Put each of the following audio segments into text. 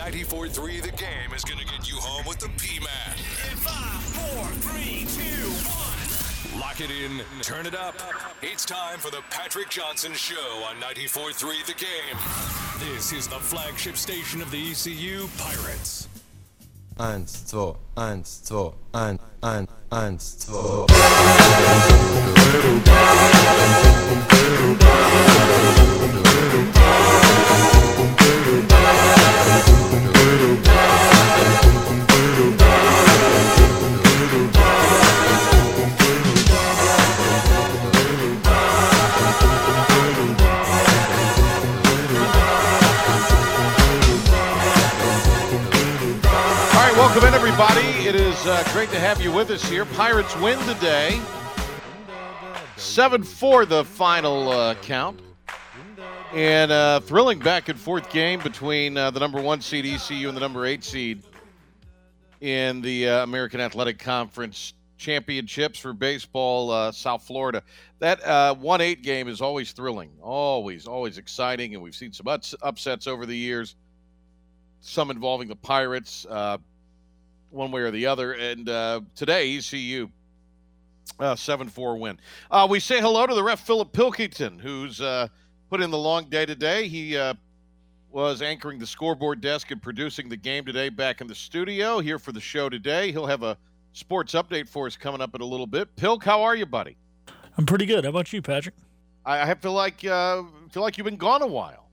94.3 The Game is going to get you home with the P-Man. In 5, 4, 3, 2, 1. Lock it in, turn it up. It's time for the Patrick Johnson Show on 94.3 The Game. This is the flagship station of the ECU Pirates. 1, 2, 1, 2, 1, 1, 1, 2. Welcome in, everybody. It is uh, great to have you with us here. Pirates win today. 7 4 the final uh, count. And a thrilling back and forth game between uh, the number one seed ECU and the number eight seed in the uh, American Athletic Conference championships for baseball, uh, South Florida. That uh, 1 8 game is always thrilling, always, always exciting. And we've seen some ups- upsets over the years some involving the Pirates, uh, one way or the other. And uh, today, ECU, uh, 7 4 win. Uh, we say hello to the ref, Philip Pilkington, who's uh, put in the long day today. He uh, was anchoring the scoreboard desk and producing the game today back in the studio here for the show today. He'll have a sports update for us coming up in a little bit. Pilk, how are you, buddy? I'm pretty good. How about you, Patrick? I, I feel like uh, feel like you've been gone a while.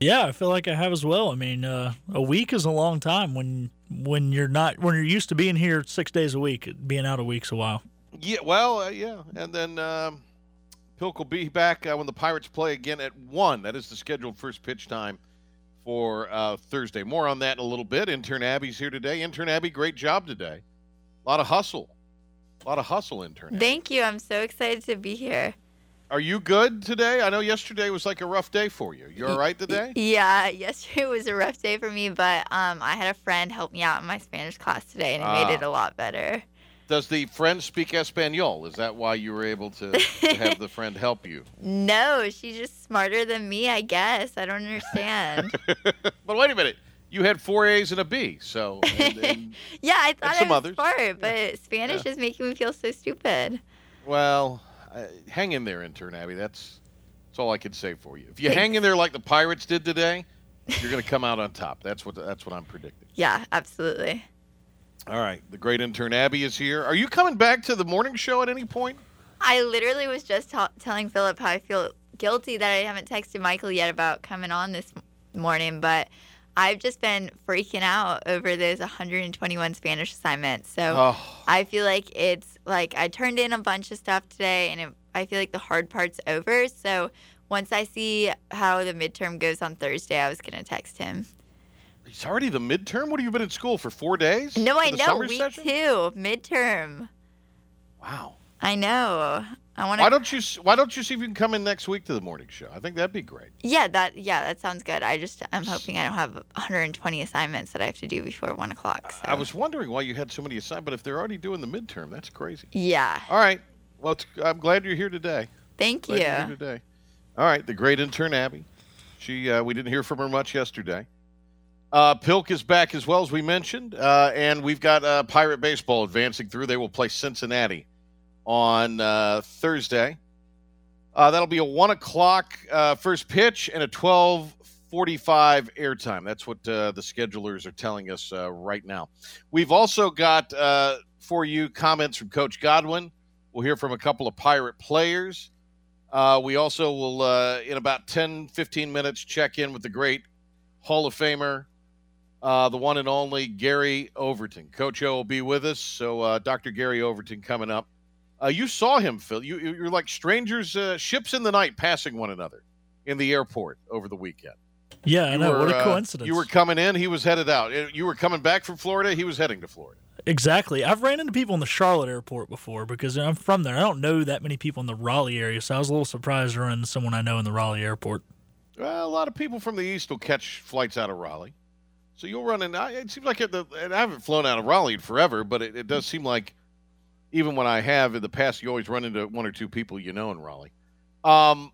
Yeah, I feel like I have as well. I mean, uh, a week is a long time when when you're not when you're used to being here six days a week. Being out a week's a while. Yeah, well, uh, yeah, and then um, Pilk will be back uh, when the Pirates play again at one. That is the scheduled first pitch time for uh, Thursday. More on that in a little bit. Intern Abby's here today. Intern Abby, great job today. A lot of hustle, a lot of hustle, intern. Abby. Thank you. I'm so excited to be here. Are you good today? I know yesterday was like a rough day for you. You all right today? Yeah, yesterday was a rough day for me, but um, I had a friend help me out in my Spanish class today, and it Ah. made it a lot better. Does the friend speak Espanol? Is that why you were able to, to have the friend help you? No, she's just smarter than me, I guess. I don't understand. but wait a minute. You had four A's and a B, so and, and yeah, I thought some I was others. smart, but Spanish is making me feel so stupid. Well, uh, hang in there, intern Abby. That's that's all I can say for you. If you Thanks. hang in there like the Pirates did today, you're going to come out on top. That's what that's what I'm predicting. Yeah, absolutely. All right, the great intern Abby is here. Are you coming back to the morning show at any point? I literally was just telling Philip how I feel guilty that I haven't texted Michael yet about coming on this morning, but I've just been freaking out over those 121 Spanish assignments. So Oh, I feel like it's like I turned in a bunch of stuff today, and it, I feel like the hard part's over. So once I see how the midterm goes on Thursday, I was gonna text him. It's already the midterm. What have you been at school for four days? No, I know week session? two, midterm. Wow. I know. I want Why don't you Why don't you see if you can come in next week to the morning show? I think that'd be great. Yeah, that yeah, that sounds good. I just I'm hoping I don't have 120 assignments that I have to do before one o'clock. So. I was wondering why you had so many assignments, but if they're already doing the midterm, that's crazy. Yeah. All right. Well, it's, I'm glad you're here today. Thank Glad you're here you. today. All right, the great intern Abby. She uh, we didn't hear from her much yesterday. Uh, Pilk is back as well as we mentioned, uh, and we've got uh, Pirate baseball advancing through. They will play Cincinnati on uh, Thursday. Uh, that'll be a one o'clock uh, first pitch and a twelve forty-five airtime. That's what the schedulers are telling us right now. We've also got for you comments from Coach Godwin. We'll hear from a couple of Pirate players. We also will, in about 10, 15 minutes, check in with the great Hall of Famer, uh, the one and only Gary Overton. Coach O will be with us. So, uh, Dr. Gary Overton coming up. Uh, you saw him, Phil. You, you- you're like strangers, uh, ships in the night passing one another in the airport over the weekend. Yeah, I You know. were, what a uh, coincidence. You were coming in, he was headed out. Uh, You were coming back from Florida, he was heading to Florida. exactly. I've ran into people in the Charlotte airport before because I'm from there. I don't know that many people in the Raleigh area, so I was a little surprised to run into someone I know in the Raleigh airport. Well, a lot of people from the east will catch flights out of Raleigh. So you'll run in. It seems like it, the, and I haven't flown out of Raleigh in forever, but it, it does seem like even when I have in the past, you always run into one or two people you know in Raleigh. Um,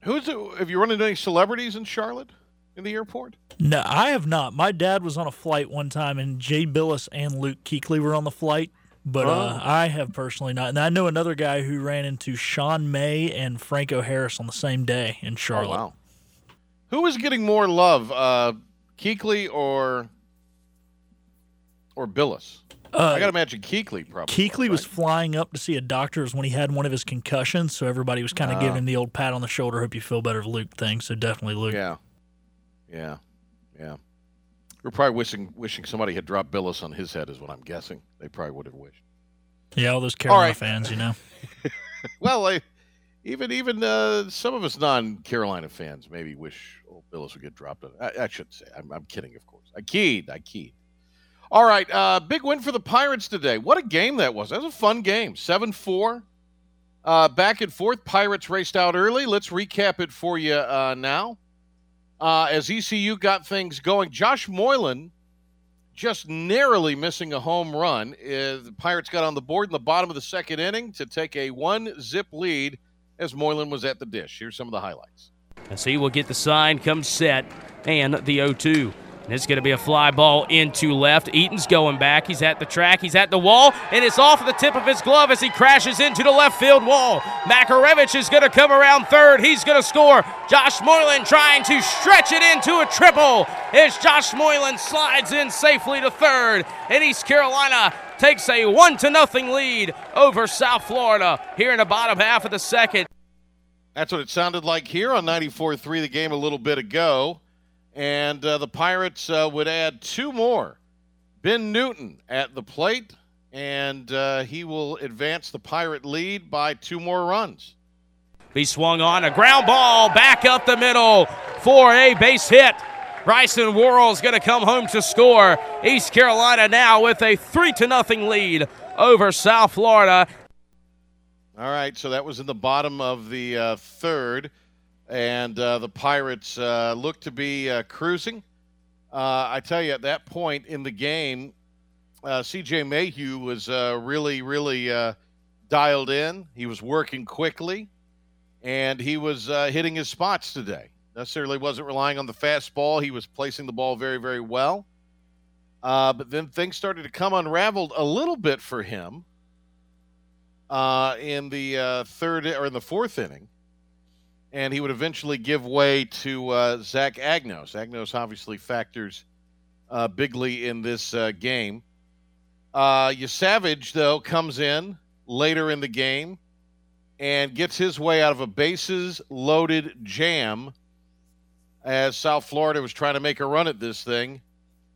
who's it, have you run into any celebrities in Charlotte? in the airport? No, I have not. My dad was on a flight one time, and Jay Bilas and Luke Kuechly were on the flight, but uh, I have personally not. And I know another guy who ran into Sean May and Franco Harris on the same day in Charlotte. Oh, wow. Who is getting more love, uh, Kuechly or or Bilas? I got to uh, imagine Kuechly probably. Kuechly was flying up to see a doctor when he had one of his concussions, so everybody was kind of ah. giving him the old pat on the shoulder, hope you feel better, Luke thing. So definitely Luke. Yeah, yeah, yeah. We're probably wishing wishing somebody had dropped Bilas on his head, is what I'm guessing. They probably would have wished. Yeah, all those Carolina right. fans, you know. Well, I, even even uh, some of us non-Carolina fans maybe wish old Bilas would get dropped. I, I shouldn't say. I'm, I'm kidding, of course. I keyed. I keyed. All right, uh, big win for the Pirates today. What a game that was. That was a fun game. Seven four. Uh, back and forth. Pirates raced out early. Let's recap it for you uh, now. Uh, as ECU got things going, Josh Moylan just narrowly missing a home run. Uh, the Pirates got on the board in the bottom of the second inning to take a one zip lead as Moylan was at the dish. Here's some of the highlights. As he will get the sign, comes set, and the 0 2. And it's going to be a fly ball into left. Eaton's going back. He's at the track. He's at the wall. And it's off the tip of his glove as he crashes into the left field wall. Makarevich is going to come around third. He's going to score. Josh Moylan trying to stretch it into a triple as Josh Moylan slides in safely to third. And East Carolina takes a 1 to nothing lead over South Florida here in the bottom half of the second. That's what it sounded like here on 94.3 the game a little bit ago. And uh, the Pirates uh, would add two more. Ben Newton at the plate, and uh, he will advance the Pirate lead by two more runs. He swung on a ground ball back up the middle for a base hit. Bryson Worrell's going to come home to score. East Carolina now with a three to nothing lead over South Florida. All right, so that was in the bottom of the uh, third, and uh, the Pirates uh, to be uh, cruising. Uh, I tell you, at that point in the game, uh, C.J. Mayhew was really, really dialed in. He was working quickly, and he was hitting his spots today. Necessarily wasn't relying on the fastball. He was placing the ball very, very well. But then things started to come unraveled a little bit for him uh, in the uh, third or in the fourth inning, and he would eventually give way to uh, Zach Agnos. Agnos obviously factors uh, bigly in this uh, game. Uh, Yesavage, though, comes in later in the game and gets his way out of a bases loaded jam as South Florida was trying to make a run at this thing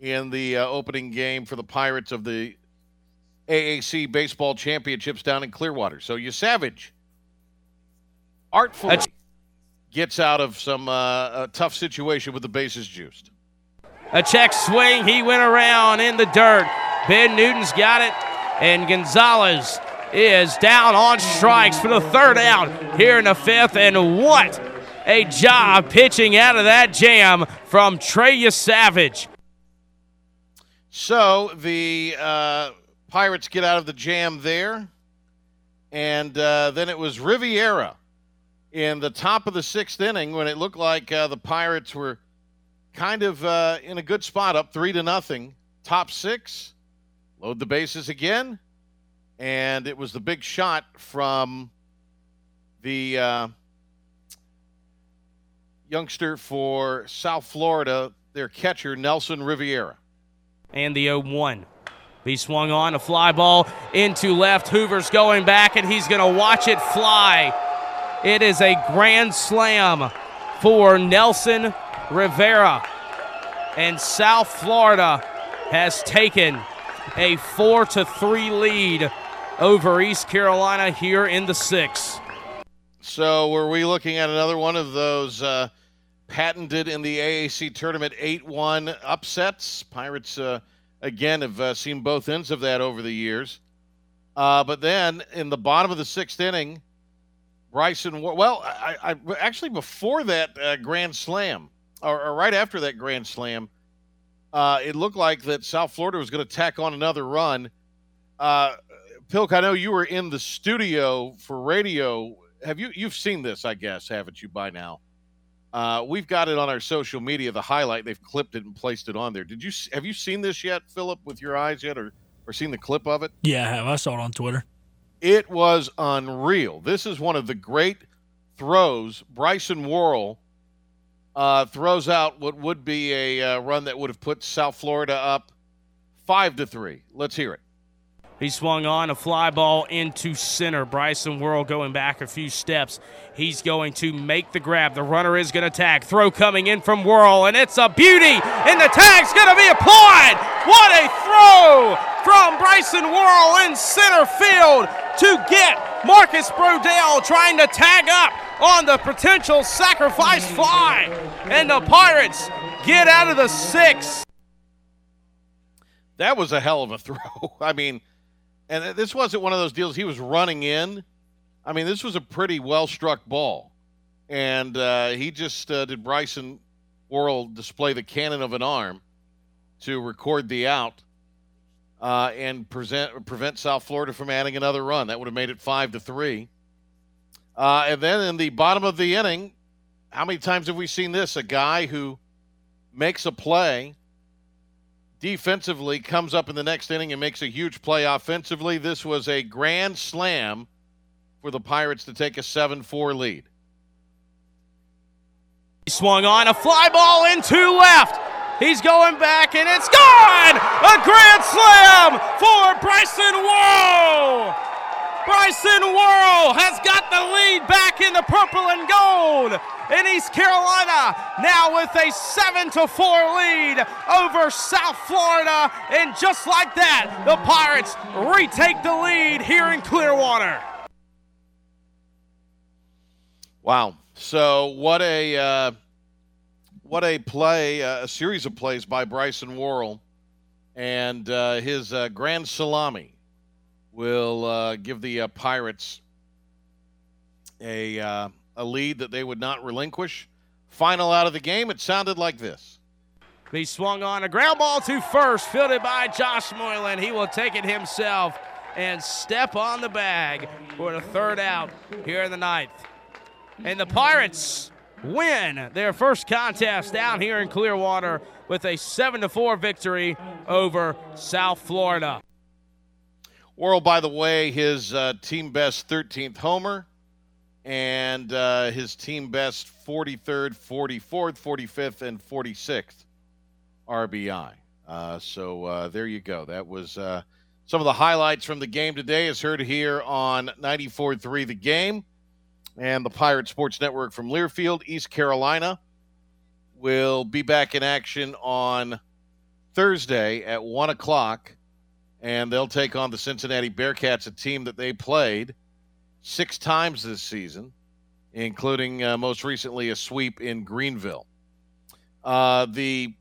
in the uh, opening game for the Pirates of the AAC baseball championships down in Clearwater. So Yesavage artfully That's- gets out of some uh, tough situation with the bases juiced. A check swing. He went around in the dirt. Ben Newton's got it. And Gonzalez is down on strikes for the third out here in the fifth. And what a job pitching out of that jam from Trey Savage. So the uh, Pirates get out of the jam there, and uh, then it was Rivera in the top of the sixth inning when it looked like uh, the Pirates were kind of uh, in a good spot, up three to nothing. Top six, load the bases again, and it was the big shot from the uh, youngster for South Florida, their catcher Nelson Rivera. and the 0 1. He swung on a fly ball into left. Hoover's going back, and he's going to watch it fly. It is a grand slam for Nelson Rivera. And South Florida has taken a 4 to 3 lead over East Carolina here in the sixth. So, were we looking at another one of those uh, patented in the AAC tournament 8 1 upsets? Pirates, uh, again, have uh, seen both ends of that over the years. Uh, but then in the bottom of the sixth inning, Bryson, well, I, I actually before that uh, grand slam, or, or right after that grand slam, uh, it looked like that South Florida was going to tack on another run. Uh, Pilk, I know you were in the studio for radio. Have you you've seen this? I guess haven't you by now? Uh, we've got it on our social media. The highlight they've clipped it and placed it on there. Did you have you seen this yet, Philip, with your eyes yet, or or seen the clip of it? Yeah, I have. I saw it on Twitter. It was unreal. This is one of the great throws. Bryson Worrell uh, throws out what would be a uh, run that would have put South Florida up five to three. Let's hear it. He swung on a fly ball into center. Bryson Worrell going back a few steps. He's going to make the grab. The runner is going to tag. Throw coming in from Worrell, and it's a beauty. And the tag's going to be applied. What a throw from Bryson Worrell in center field to get Marcus Brodell trying to tag up on the potential sacrifice fly. And the Pirates get out of the six. That was a hell of a throw. I mean, and this wasn't one of those deals he was running in. I mean, this was a pretty well struck ball. And uh, he just uh, did Bryson Worrell display the cannon of an arm to record the out uh, and present, prevent South Florida from adding another run. That would have made it five to three. Uh, and then in the bottom of the inning, how many times have we seen this? A guy who makes a play defensively comes up in the next inning and makes a huge play offensively. This was a grand slam for the Pirates to take a 7 4 lead. He swung on a fly ball into left. He's going back and it's gone! A grand slam for Bryson Worrell! Bryson Worrell has got the lead back in the purple and gold in East Carolina, now with a 7 to 4 lead over South Florida. And just like that, the Pirates retake the lead here in Clearwater. Wow. So, what a. Uh, what a play, uh, a series of plays by Bryson Worrell. And uh, his uh, grand salami will uh, give the uh, Pirates a, a lead that they would not relinquish. Final out of the game, it sounded like this. He swung on a ground ball to first, fielded by Josh Moylan. He will take it himself and step on the bag for the third out here in the ninth. And the Pirates win their first contest down here in Clearwater with a 7 4 victory over South Florida. Worrell, by the way, his uh, team best 13th homer and uh, his team best 43rd, 44th, 45th, and 46th RBI. Uh, so uh, there you go. That was uh, some of the highlights from the game today, as heard here on 94.3 The Game and the Pirate Sports Network from Learfield, East Carolina, will be back in action on Thursday at 1 o'clock, and they'll take on the Cincinnati Bearcats, a team that they played six times this season, including uh, most recently a sweep in Greenville. Uh, the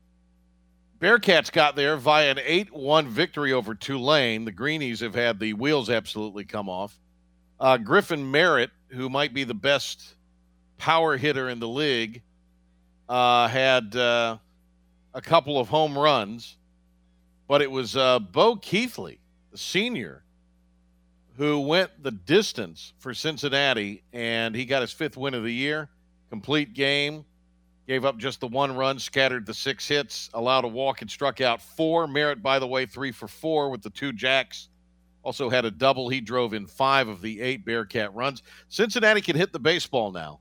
Bearcats got there via an 8 1 victory over Tulane. The Greenies have had the wheels absolutely come off. Uh, Griffin Merritt who might be the best power hitter in the league, uh, had uh, a couple of home runs, but it was uh, Bo Keithley, the senior, who went the distance for Cincinnati, and he got his fifth win of the year. Complete game, gave up just the one run, scattered the six hits, allowed a walk, and struck out four. Merritt, by the way, three for four with the two jacks also had a double. He drove in five of the eight Bearcat runs. Cincinnati can hit the baseball now.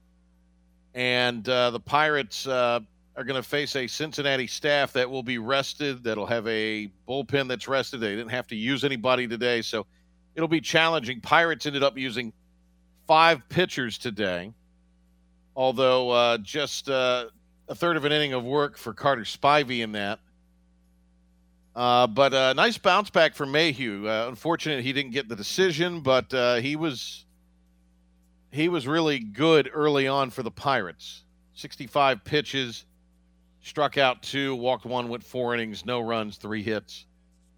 And uh, the Pirates uh, are going to face a Cincinnati staff that will be rested, that'll have a bullpen that's rested. They didn't have to use anybody today, so it'll be challenging. Pirates ended up using five pitchers today, although uh, just uh, a third of an inning of work for Carter Spivey in that. Uh, but a uh, nice bounce back for Mayhew. Uh, unfortunate he didn't get the decision, but uh, he was he was really good early on for the Pirates. 65 pitches, struck out two, walked one, went four innings, no runs, three hits.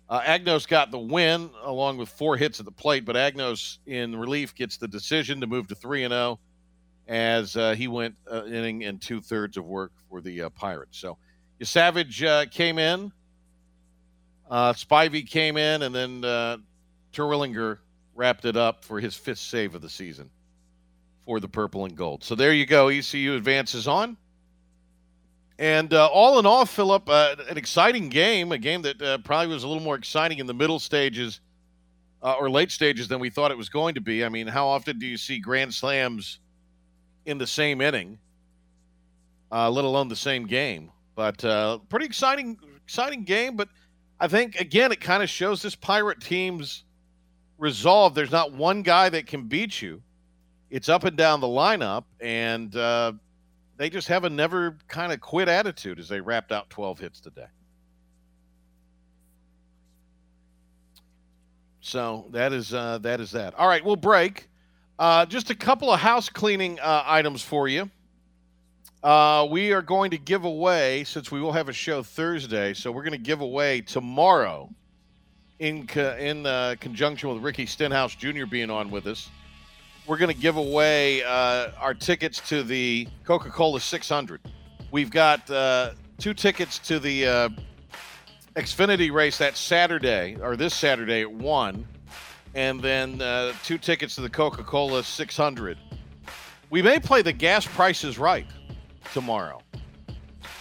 Uh, Agnos got the win along with four hits at the plate, but Agnos in relief gets the decision to move to three and zero, oh as uh, he went inning and two thirds of work for the Pirates. So, Savage came in uh, Spivey came in, and then uh, wrapped it up for his fifth save of the season for the purple and gold. So there you go. ECU advances on. And uh, all in all, Philip, uh, an exciting game, a game that uh, probably was a little more exciting in the middle stages uh, or late stages than we thought it was going to be. I mean, how often do you see grand slams in the same inning, uh, let alone the same game? But uh, pretty exciting, exciting game. But I think again, it kind of shows this Pirate team's resolve. There's not one guy that can beat you. It's up and down the lineup, and they just have a never kind of quit attitude as they wrapped out 12 hits today. So that is uh, that is that. All right, we'll break. Uh, just a couple of house cleaning uh, items for you. Uh, we are going to give away since we will have a show Thursday, so we're going to give away tomorrow in co- in uh, conjunction with Ricky Stenhouse Jr. being on with us. We're going to give away uh, our tickets to the Coca Cola 600. We've got uh, two tickets to the uh, Xfinity race that Saturday, or this Saturday at 1, and then uh, two tickets to the Coca Cola 600. We may play the gas prices right tomorrow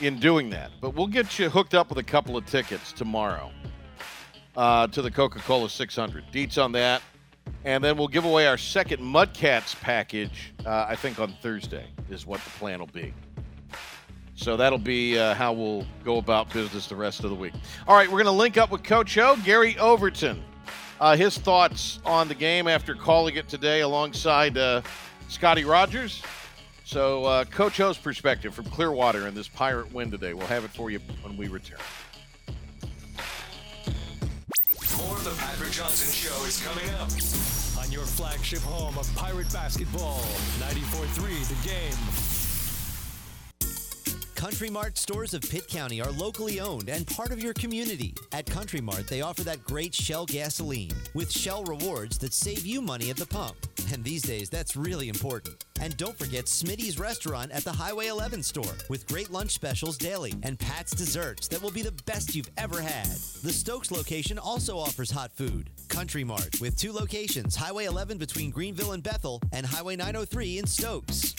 in doing that, but we'll get you hooked up with a couple of tickets tomorrow uh, to the Coca Cola 600. Deets on that. And then we'll give away our second Mudcats package, uh, I think on Thursday, is what the plan will be. So that'll be uh, how we'll go about business the rest of the week. All right, we're going to link up with Coach O, Gary Overton. Uh, his thoughts on the game after calling it today alongside uh, Scotty Rogers. So, uh, Coach O's perspective from Clearwater in this Pirate win today. We'll have it for you when we return. More of the Patrick Johnson Show is coming up. Your flagship home of Pirate Basketball, 94.3 The Game. Country Mart stores of Pitt County are locally owned and part of your community. At Country Mart, they offer that great Shell gasoline with Shell rewards that save you money at the pump. And these days, that's really important. And don't forget Smitty's restaurant at the Highway 11 store with great lunch specials daily and Pat's desserts that will be the best you've ever had. The Stokes location also offers hot food. Country Mart with two locations Highway 11 between Greenville and Bethel and Highway 903 in Stokes.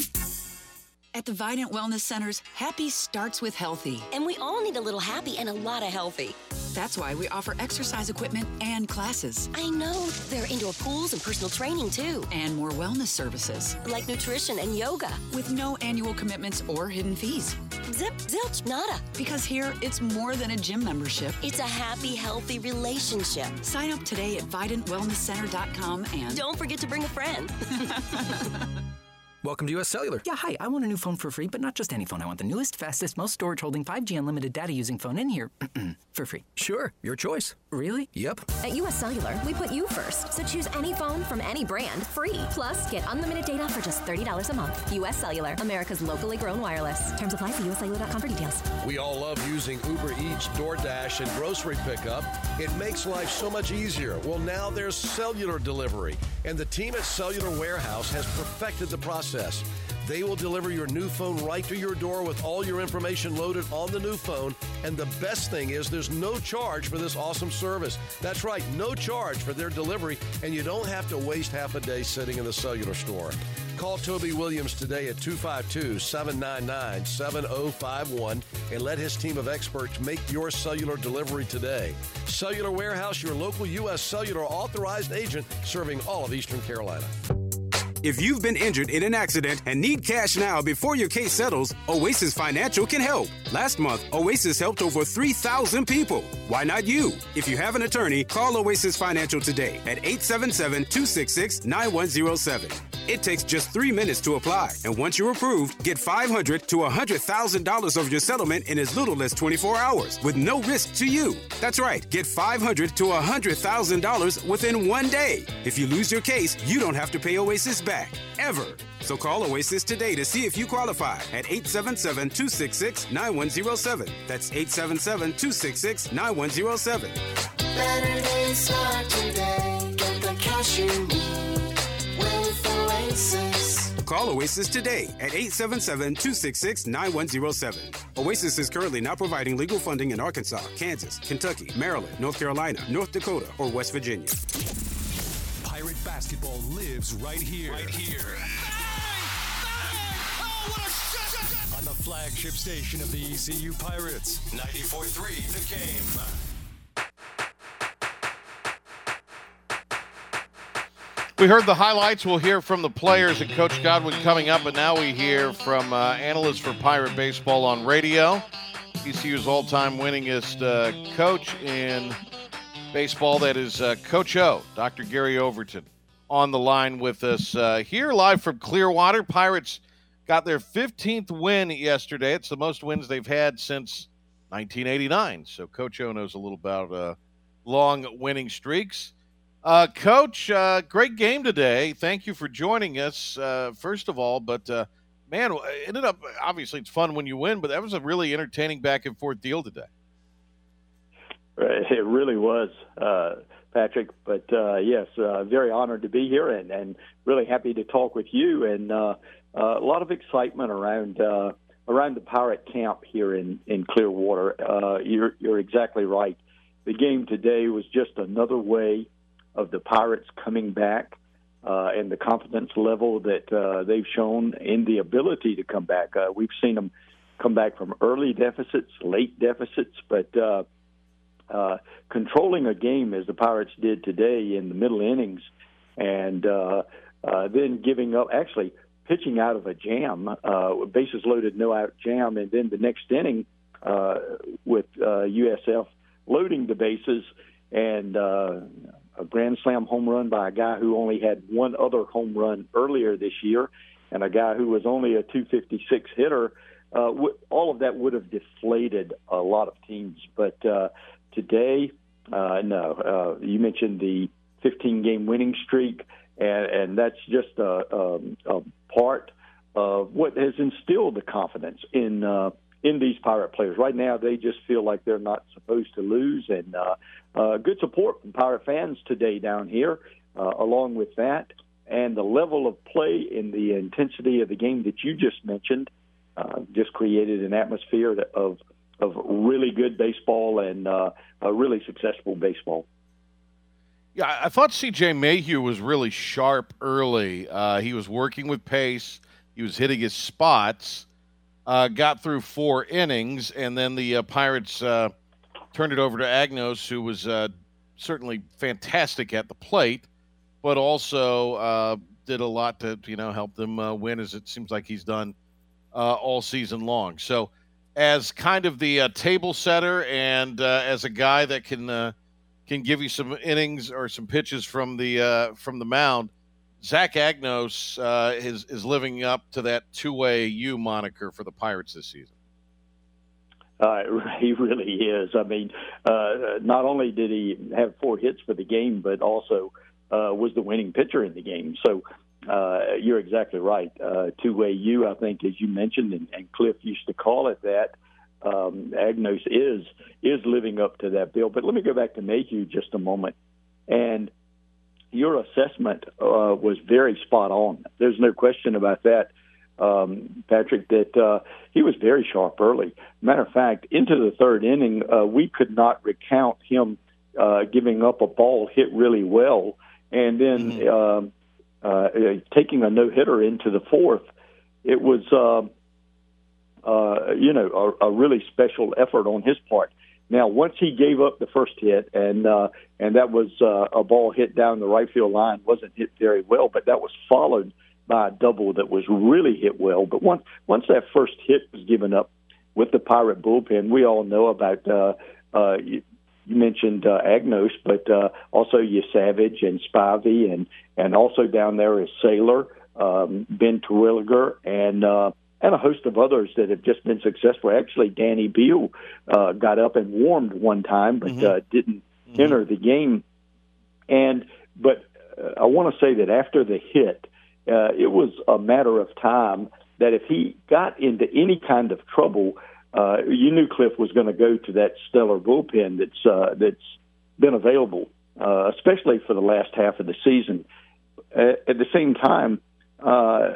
At the Vidant Wellness Centers, happy starts with healthy. And we all need a little happy and a lot of healthy. That's why we offer exercise equipment and classes. I know. There are indoor pools and personal training too. And more wellness services. Like nutrition and yoga. With no annual commitments or hidden fees. Zip, zilch, nada. Because here, it's more than a gym membership. It's a happy, healthy relationship. Sign up today at VidantWellnessCenter.com and don't forget to bring a friend. Welcome to US Cellular. Yeah, hi. I want a new phone for free, but not just any phone. I want the newest, fastest, most storage holding 5G unlimited data using phone in here for free. Sure, your choice. Really? Yep. At US Cellular, we put you first. So choose any phone from any brand free. Plus, get unlimited data for just $30 a month. US Cellular, America's locally grown wireless. Terms apply. See uscellular.com for details. We all love using Uber Eats, DoorDash, and grocery pickup. It makes life so much easier. Well, now there's cellular delivery, and the team at Cellular Warehouse has perfected the process. They will deliver your new phone right to your door with all your information loaded on the new phone. And the best thing is there's no charge for this awesome service. That's right, no charge for their delivery, and you don't have to waste half a day sitting in the cellular store. Call Toby Williams today at 252 799 7051 and let his team of experts make your cellular delivery today. Cellular Warehouse, your local U.S. cellular authorized agent serving all of Eastern Carolina. If you've been injured in an accident and need cash now before your case settles, Oasis Financial can help. Last month, Oasis helped over 3,000 people. Why not you? If you have an attorney, call Oasis Financial today at 877 266 9107. It takes just three minutes to apply, and once you're approved, get $500 to $100,000 of your settlement in as little as 24 hours with no risk to you. That's right, get $500 to $100,000 within one day. If you lose your case, you don't have to pay Oasis back, ever. So call Oasis today to see if you qualify at 877 266 9107. That's 877 266 9107. Better days start today. Get the cash you need with Oasis. Call Oasis today at 877 266 9107. Oasis is currently not providing legal funding in Arkansas, Kansas, Kentucky, Maryland, North Carolina, North Dakota, or West Virginia. Pirate basketball lives right here. Right here. On the flagship station of the ECU Pirates. 94.3 The Game. We heard the highlights. We'll hear from the players and Coach Godwin coming up, but now we hear from uh, analysts for Pirate Baseball on radio. ECU's all-time winningest uh, coach in baseball, that is uh, Coach O, Dr. Gary Overton, on the line with us uh, here live from Clearwater. Pirates got their 15th win yesterday. It's the most wins they've had since 1989. So Coach O knows a little about uh, long winning streaks. Uh, Coach, uh, great game today. Thank you for joining us, uh, first of all. But, man, ended up obviously it's fun when you win, but that was a really entertaining back and forth deal today. It really was, uh, Patrick. But uh, yes, uh, very honored to be here and, and really happy to talk with you. And uh, uh, a lot of excitement around uh, around the pirate camp here in in Clearwater. Uh, you're you're exactly right. The game today was just another way of the Pirates coming back uh, and the confidence level that uh, they've shown in the ability to come back. Uh, we've seen them come back from early deficits, late deficits, but uh, uh, controlling a game as the Pirates did today in the middle innings, and uh, uh, then giving up, actually pitching out of a jam, uh, bases loaded, no out jam, and then the next inning uh, with uh, USF loading the bases and uh, a grand slam home run by a guy who only had one other home run earlier this year, and a guy who was only a 256 hitter. Uh, all of that would have deflated a lot of teams, but uh, today, uh, no. Uh, you mentioned the 15 game winning streak, and, and that's just a, um, a part of what has instilled the confidence in. Uh, in these pirate players right now, they just feel like they're not supposed to lose, and uh, uh, good support from pirate fans today down here. Uh, along with that, and the level of play and the intensity of the game that you just mentioned, just created an atmosphere of of really good baseball and uh, a really successful baseball. Yeah, I thought C.J. Mayhew was really sharp early. Uh, he was working with pace. He was hitting his spots. Uh, got through four innings, and then the uh, Pirates uh, turned it over to Agnos, who was uh, certainly fantastic at the plate, but also did a lot to you know help them win, as it seems like he's done all season long. So, as kind of the table setter and as a guy that can can give you some innings or some pitches from the from the mound. Zach Agnos uh, is is living up to that two-way U moniker for the Pirates this season. Uh, he really is. I mean, uh, not only did he have four hits for the game, but also uh, was the winning pitcher in the game. So uh, you're exactly right. Uh, two-way U, I think, as you mentioned, and, and Cliff used to call it that. Um, Agnos is is living up to that bill. But let me go back to Mayhew just a moment, and your assessment uh, was very spot on. There's no question about that, um, Patrick. That uh, he was very sharp early. Matter of fact, into the third inning, uh, we could not recount him uh, giving up a ball hit really well, and then mm-hmm. Uh, uh, taking a no hitter into the fourth. It was, uh, uh, you know, a, a really special effort on his part. Now, once he gave up the first hit, and uh, and that was uh, a ball hit down the right field line, wasn't hit very well, but that was followed by a double that was really hit well. But once once that first hit was given up with the Pirate bullpen, we all know about. Uh, uh, you, mentioned uh, Agnos, but uh, also you Savage and Spivey, and and also down there is Sailor, um, Ben Terwilliger, and uh, and a host of others that have just been successful. Actually, Danny Beal uh, got up and warmed one time, but Mm-hmm. uh, didn't enter the game. And but uh, I want to say that after the hit, uh, it was a matter of time that if he got into any kind of trouble, uh, you knew Cliff was going to go to that stellar bullpen that's uh, that's been available, uh, especially for the last half of the season. Uh, at the same time, uh,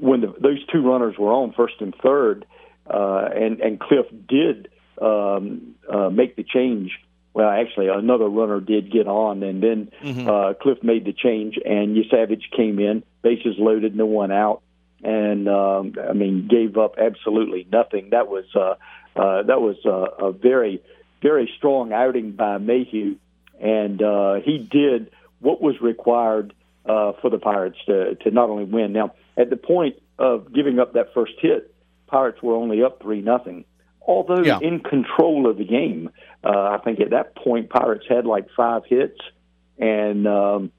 when the, those two runners were on first and third, uh, and and Cliff did um, uh, make the change. Well, actually, another runner did get on, and then Mm-hmm. uh, Cliff made the change, and Savage came in, bases loaded, no one out, and um, I mean gave up absolutely nothing. That was uh, uh, that was uh, a very very strong outing by Mayhew, and uh, he did what was required uh, for the Pirates to to not only win. Now at the point of giving up that first hit, Pirates were only up three nothing. Although Yeah. in control of the game, uh, I think at that point Pirates had like five hits, and um,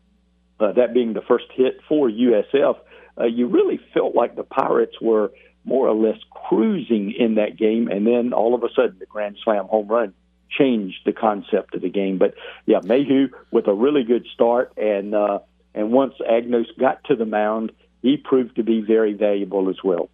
uh, that being the first hit for USF, uh, you really felt like the Pirates were more or less cruising in that game, and then all of a sudden the grand slam home run changed the concept of the game. But yeah, Mayhew with a really good start, and uh, and once Agnos got to the mound, he proved to be very valuable as well.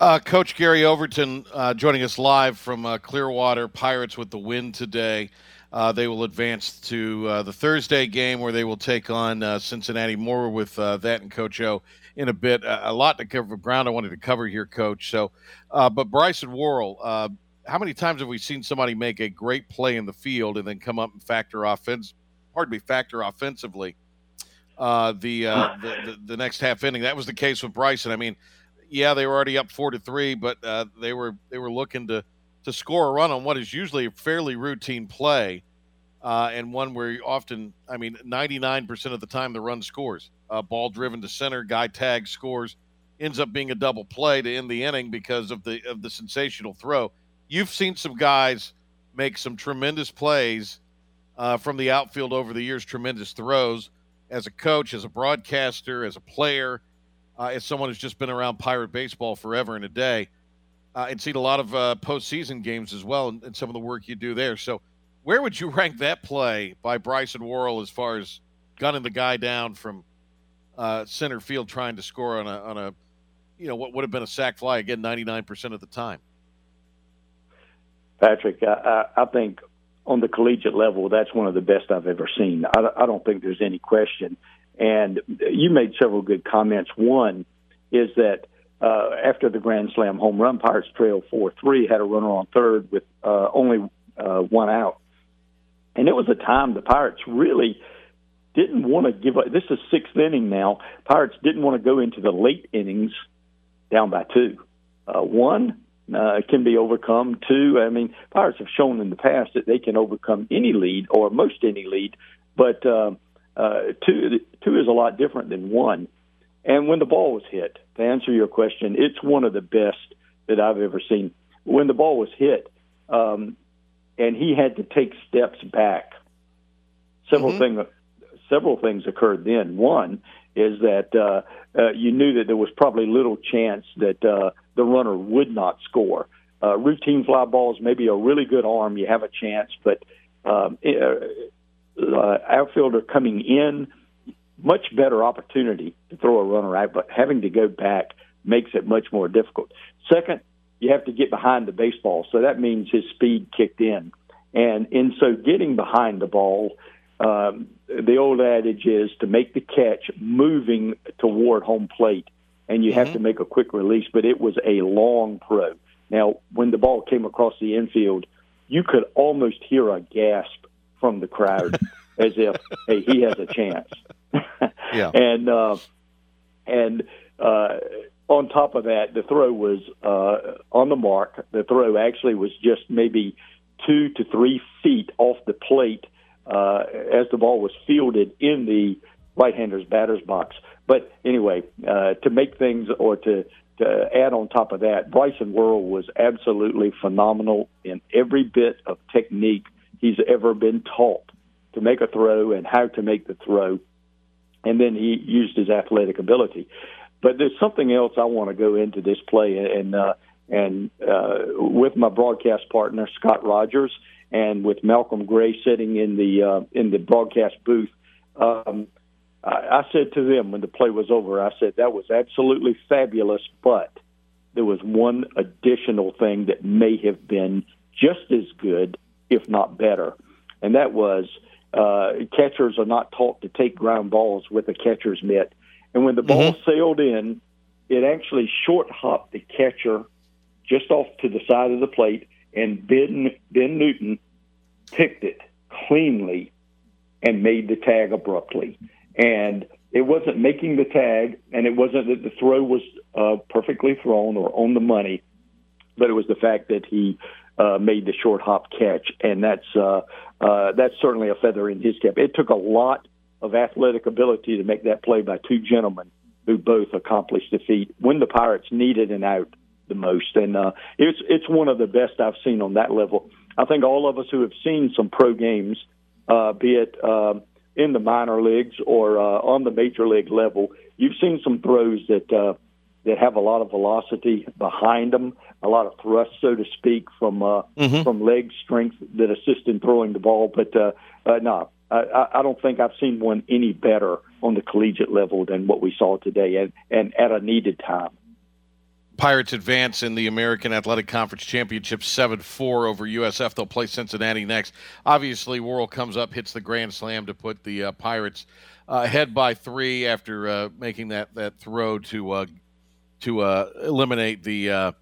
Uh, Coach Gary Overton uh, joining us live from uh, Clearwater. Pirates with the win today. Uh, they will advance to uh, the Thursday game where they will take on uh, Cincinnati. More with uh, that and Coach O in a bit. A, lot to cover ground I wanted to cover here, Coach. So, uh, but Bryson Worrell, uh, how many times have we seen somebody make a great play in the field and then come up and factor offense? Pardon me, factor offensively. The, the, the next half inning. That was the case with Bryson. I mean, yeah, they were already up four to three, but they were they were looking to to score a run on what is usually a fairly routine play, uh, and one where you often, I mean, ninety nine percent of the time the run scores. Uh, ball driven to center, guy tag scores, ends up being a double play to end the inning because of the of the sensational throw. You've seen some guys make some tremendous plays uh, from the outfield over the years, tremendous throws. As a coach, as a broadcaster, as a player, uh, as someone who's just been around pirate baseball forever and a day, uh, and seen a lot of uh, postseason games as well, and, and some of the work you do there. So, where would you rank that play by Bryson Worrell as far as gunning the guy down from uh, center field trying to score on a on a you know what would have been a sac fly again ninety nine percent of the time? Patrick, I, I, I think on the collegiate level, that's one of the best I've ever seen. I, I don't think there's any question. And you made several good comments. One is that uh, after the Grand Slam home run, Pirates trailed 4 3, had a runner on third with uh, only uh, one out. And it was a time the Pirates really didn't want to give up. This is sixth inning now. Pirates didn't want to go into the late innings down by two. Uh, one, uh, can be overcome. Two, I mean, Pirates have shown in the past that they can overcome any lead or most any lead, but uh, uh, two two is a lot different than one. And when the ball was hit, to answer your question, it's one of the best that I've ever seen. When the ball was hit, um, and he had to take steps back. Several things several things occurred then. One is that uh, uh, you knew that there was probably little chance that uh, the runner would not score. Uh, routine fly balls, maybe a really good arm, you have a chance, but um, uh, uh, outfielder coming in, much better opportunity to throw a runner out, but having to go back makes it much more difficult. Second, you have to get behind the baseball, so that means his speed kicked in, and in so getting behind the ball, um, the old adage is to make the catch moving toward home plate, and you have to make a quick release. But it was a long throw. Now, when the ball came across the infield, you could almost hear a gasp from the crowd, as if, "Hey, he has a chance." Yeah. and uh, and uh, on top of that, the throw was uh, on the mark. The throw actually was just maybe two to three feet off the plate uh, as the ball was fielded in the right-hander's batter's box. But anyway, uh, to make things or to to add on top of that, Bryson Worrell was absolutely phenomenal in every bit of technique he's ever been taught to make a throw and how to make the throw. And then he used his athletic ability. But there's something else I want to go into this play, and uh, and uh, with my broadcast partner Scott Rogers, and with Malcolm Gray sitting in the uh, in the broadcast booth. Um, I, I said to them when the play was over, I said that was absolutely fabulous, but there was one additional thing that may have been just as good, if not better, and that was uh, catchers are not taught to take ground balls with a catcher's mitt, and when the ball sailed in, it actually short hopped the catcher just off to the side of the plate, and Ben Ben Newton picked it cleanly and made the tag abruptly. And it wasn't making the tag, and it wasn't that the throw was uh, perfectly thrown or on the money, but it was the fact that he uh, made the short hop catch, and that's uh, uh, that's certainly a feather in his cap. It took a lot of athletic ability to make that play by two gentlemen who both accomplished the feat when the Pirates needed an out the most, and uh, it's it's one of the best I've seen on that level. I think all of us who have seen some pro games, uh, be it uh, in the minor leagues or uh, on the major league level, you've seen some throws that uh, that have a lot of velocity behind them, a lot of thrust, so to speak, from uh, Mhm. from leg strength that assist in throwing the ball. But uh, uh, no, I- I, I don't think I've seen one any better on the collegiate level than what we saw today, and, and at a needed time. Pirates advance in the American Athletic Conference Championship 7 4 over USF. They'll play Cincinnati next. Obviously, Worrell comes up, hits the grand slam to put the uh, Pirates uh, ahead by three after uh, making that, that throw to uh, to uh, eliminate the uh,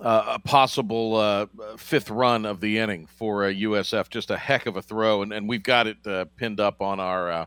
uh, possible uh, fifth run of the inning for uh, USF. Just a heck of a throw, and, and we've got it uh, pinned up on our uh,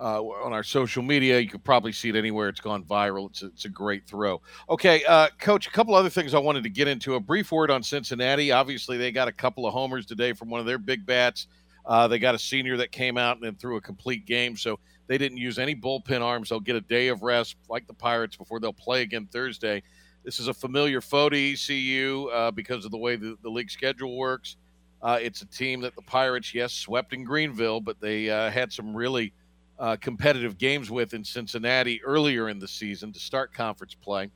uh, on our social media. You could probably see it anywhere. It's gone viral. It's a, it's a great throw. Okay, uh, Coach, a couple other things I wanted to get into. A brief word on Cincinnati. Obviously, they got a couple of homers today from one of their big bats. Uh, they got a senior that came out and threw a complete game, so they didn't use any bullpen arms. They'll get a day of rest, like the Pirates, before they'll play again Thursday. This is a familiar foe to ECU uh, because of the way the, the league schedule works. Uh, it's a team that the Pirates, yes, swept in Greenville, but they uh, had some really uh, competitive games with in Cincinnati earlier in the season to start conference play.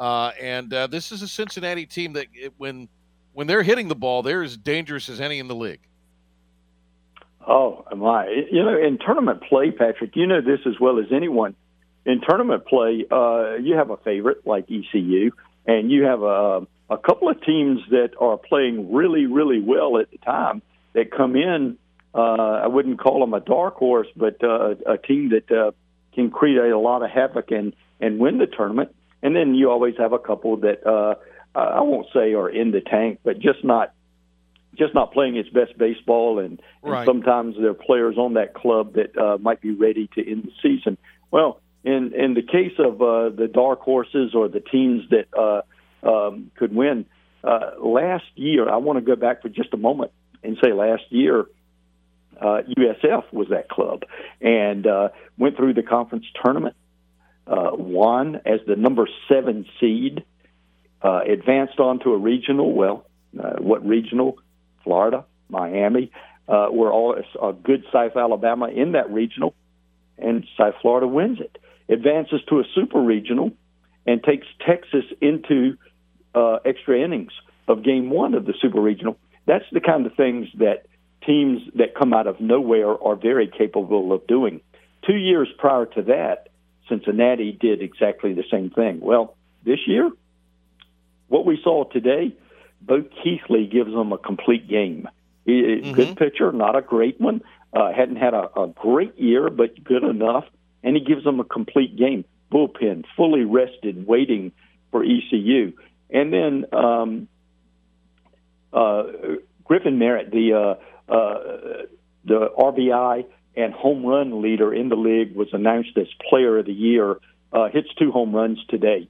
Uh, and uh, this is a Cincinnati team that, it, when when they're hitting the ball, they're as dangerous as any in the league. Oh my! You know, in tournament play, Patrick, you know this as well as anyone. In tournament play, uh, you have a favorite like ECU, and you have a a couple of teams that are playing really, really well at the time that come in. Uh, I wouldn't call them a dark horse, but uh, a team that uh, can create a lot of havoc and and win the tournament. And then you always have a couple that uh, I won't say are in the tank, but just not just not playing its best baseball, and, and Right. sometimes there are players on that club that uh, might be ready to end the season. Well, in in the case of uh, the dark horses or the teams that uh, um, could win, uh, last year I want to go back for just a moment and say last year uh, USF was that club and uh, went through the conference tournament, uh, won as the number seven seed, uh, advanced on to a regional. Well, uh, what regional? Florida, Miami, uh, were all a good South Alabama in that regional, and South Florida wins it. Advances to a super regional and takes Texas into uh, extra innings of game one of the super regional. That's the kind of things that teams that come out of nowhere are very capable of doing. Two years prior to that, Cincinnati did exactly the same thing. Well, this year, what we saw today, Bo Keithley gives them a complete game. He, Good pitcher, not a great one. Uh, hadn't had a, a great year, but good enough. And he gives them a complete game. Bullpen, fully rested, waiting for ECU. And then um, uh, Griffin Merritt, the uh, uh, the RBI and home run leader in the league, was announced as Player of the Year. Uh, hits two home runs today.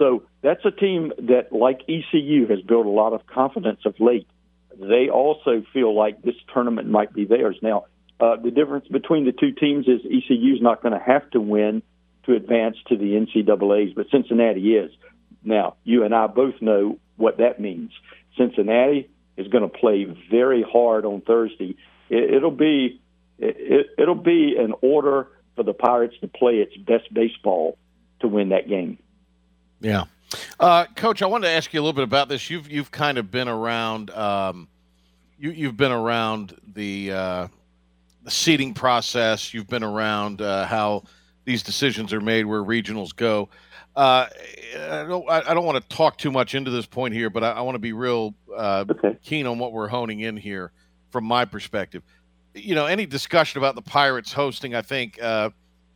So that's a team that, like ECU, has built a lot of confidence of late. They also feel like this tournament might be theirs. Now, uh, the difference between the two teams is ECU is not going to have to win to advance to the NCAA's, but Cincinnati is. Now, you and I both know what that means. Cincinnati is going to play very hard on Thursday. It, it'll be it, it'll be an order for the Pirates to play its best baseball to win that game. Yeah. Uh, Coach, I wanted to ask you a little bit about this. You've you've kind of been around. Um, you you've been around the uh, the seating process. You've been around uh, how these decisions are made, where regionals go. Uh, I don't I I don't want to talk too much into this point here, but I, I want to be real uh, keen on what we're honing in here from my perspective. You know, any discussion about the Pirates hosting, I think.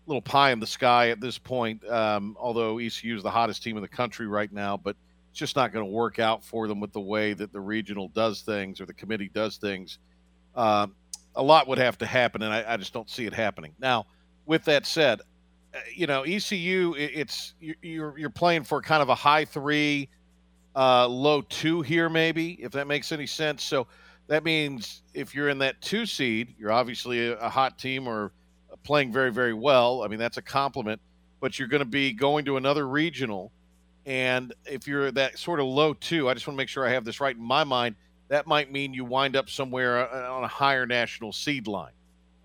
Little pie in the sky at this point. Um, although ECU is the hottest team in the country right now, but it's just not going to work out for them with the way that the regional does things or the committee does things. Uh, a lot would have to happen, and I, I just don't see it happening. Now, with that said, uh, you know, ECU, it, it's you- you're you're playing for kind of a high three, uh, low two here, maybe if that makes any sense. So that means if you're in that two seed, you're obviously a, a hot team or playing very very well. I mean, that's a compliment. But you're going to be going to another regional, and if you're that sort of low two, I just want to make sure I have this right in my mind. That might mean you wind up somewhere uh, on a higher national seed line.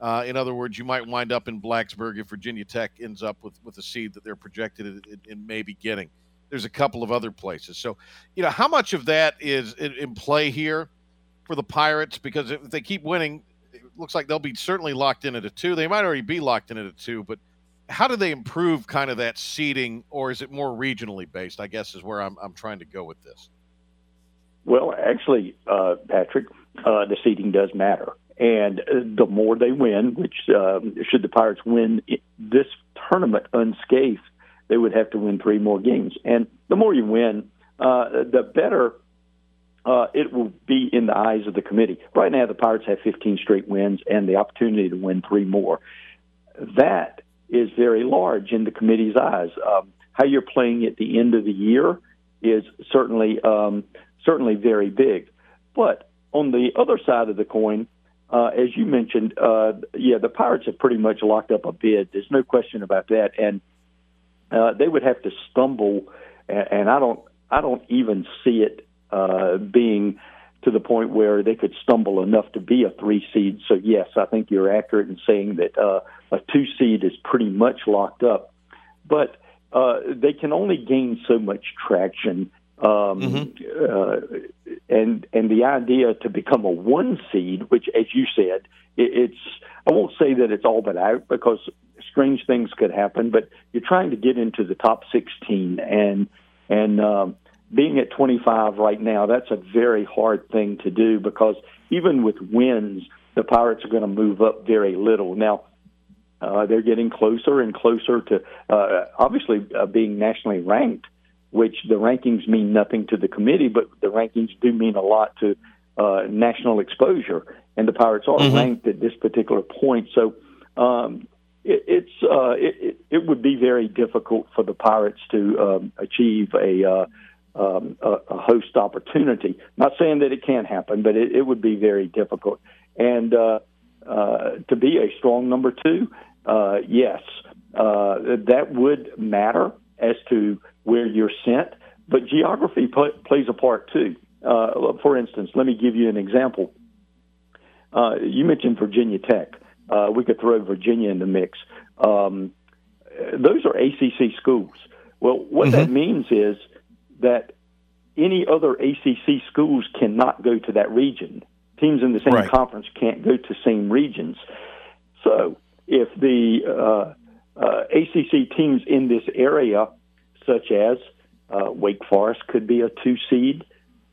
Uh, in other words, you might wind up in Blacksburg if Virginia Tech ends up with, with a seed that they're projected in maybe getting. There's a couple of other places. So, you know, how much of that is in, in play here for the Pirates? Because if they keep winning, looks like they'll be certainly locked in at a two. They might already be locked in at a two, but how do they improve kind of that seeding, or is it more regionally based? I guess is where I'm, I'm trying to go with this. Well, actually, uh, Patrick, uh, the seeding does matter. And the more they win, which um, should the Pirates win this tournament unscathed, they would have to win three more games. And the more you win, uh, the better uh, it will be in the eyes of the committee. Right now, the Pirates have 15 straight wins and the opportunity to win three more. That is very large in the committee's eyes. Um, how you're playing at the end of the year is certainly um, certainly very big. But on the other side of the coin, uh, as you mentioned, uh, yeah, the Pirates have pretty much locked up a bid. There's no question about that, and uh, they would have to stumble, and, and I don't, I don't even see it uh, being to the point where they could stumble enough to be a three seed. So yes, I think you're accurate in saying that uh, a two seed is pretty much locked up, but uh, they can only gain so much traction. Um, uh, and and the idea to become a one seed, which, as you said, it, it's I won't say that it's all but out because strange things could happen, but you're trying to get into the top 16, and and um, being at 25 right now, that's a very hard thing to do because even with wins, the Pirates are going to move up very little now. Uh, they're getting closer and closer to uh, obviously uh, being nationally ranked, which the rankings mean nothing to the committee, but the rankings do mean a lot to uh, national exposure. And the Pirates are Mhm. ranked at this particular point. So um, it, it's uh, it, it, it would be very difficult for the Pirates to um, achieve a, uh, um, a, a host opportunity. Not saying that it can't happen, but it, it would be very difficult. And uh, uh, to be a strong number two, uh, yes, uh, that would matter as to where you're sent. But geography pl- plays a part too. Uh, for instance, let me give you an example. Uh, you mentioned Virginia Tech. Uh, we could throw Virginia in the mix. Um, those are ACC schools. Well, what that means is that any other ACC schools cannot go to that region. Teams in the same Right. conference can't go to same regions. So if the uh, uh, ACC teams in this area, such as uh, Wake Forest, could be a two seed,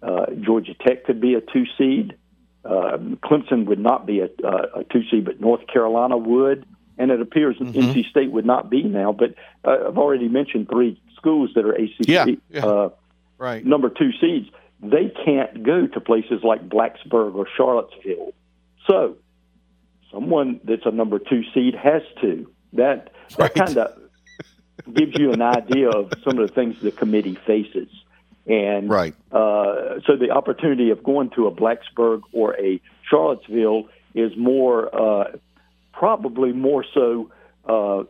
uh, Georgia Tech could be a two seed, um, Clemson would not be a, a, a two seed, but North Carolina would, and it appears NC State would not be now. But uh, I've already mentioned three schools that are ACC Yeah, yeah. Uh, Right. number two seeds. They can't go to places like Blacksburg or Charlottesville. So someone that's a number two seed has to. That that kind of gives you an idea of some of the things the committee faces. And right. uh, so the opportunity of going to a Blacksburg or a Charlottesville is more, uh, probably more so uh,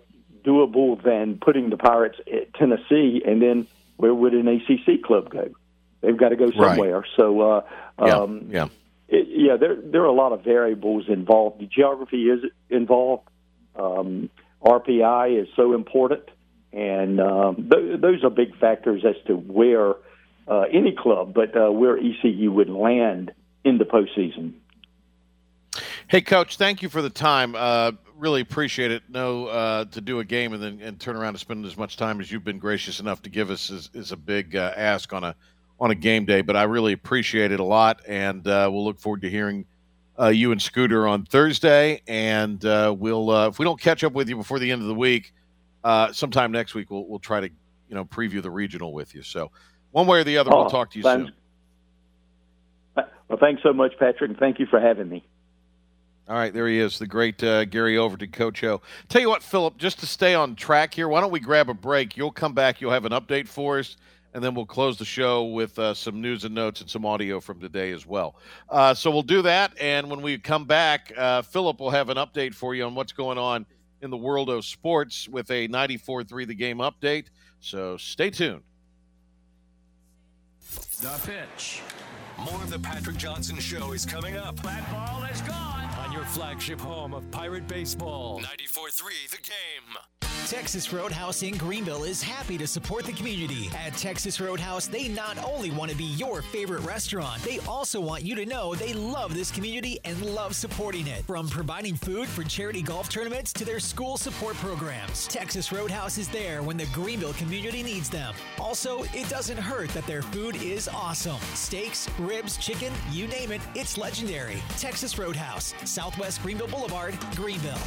doable than putting the Pirates at Tennessee, and then where would an ACC club go? They've got to go Right. somewhere. So, uh, Yeah. um, yeah. it, yeah, there there are a lot of variables involved. The geography is involved. Um, RPI is so important, and um, th- those are big factors as to where uh, any club, but uh, where ECU would land in the postseason. Hey, Coach, thank you for the time. Uh, really appreciate it. No, uh, to do a game and then and turn around and spend as much time as you've been gracious enough to give us is, is a big uh, ask on a on a game day. But I really appreciate it a lot, and uh, we'll look forward to hearing uh, you and Scooter on Thursday. And uh, we'll uh, if we don't catch up with you before the end of the week, uh, sometime next week we'll we'll try to you know preview the regional with you. So one way or the other, Oh, we'll talk to you sounds- soon. Well, thanks so much, Patrick, and thank you for having me. All right, there he is, the great uh, Gary Overton, Coach O. Tell you what, Philip, just to stay on track here, why don't we grab a break? You'll come back, you'll have an update for us, and then we'll close the show with uh, some news and notes and some audio from today as well. Uh, so we'll do that, and when we come back, uh, Philip will have an update for you on what's going on in the world of sports with a 94-3 The Game update. So stay tuned. The pitch. More of the Patrick Johnson Show is coming up. That ball is gone. Flagship home of Pirate Baseball. 94 3, The Game. Texas Roadhouse in Greenville is happy to support the community. At Texas Roadhouse, they not only want to be your favorite restaurant, they also want you to know they love this community and love supporting it. From providing food for charity golf tournaments to their school support programs, Texas Roadhouse is there when the Greenville community needs them. Also, it doesn't hurt that their food is awesome. Steaks, ribs, chicken, you name it, it's legendary. Texas Roadhouse, Southwest Greenville Boulevard, Greenville.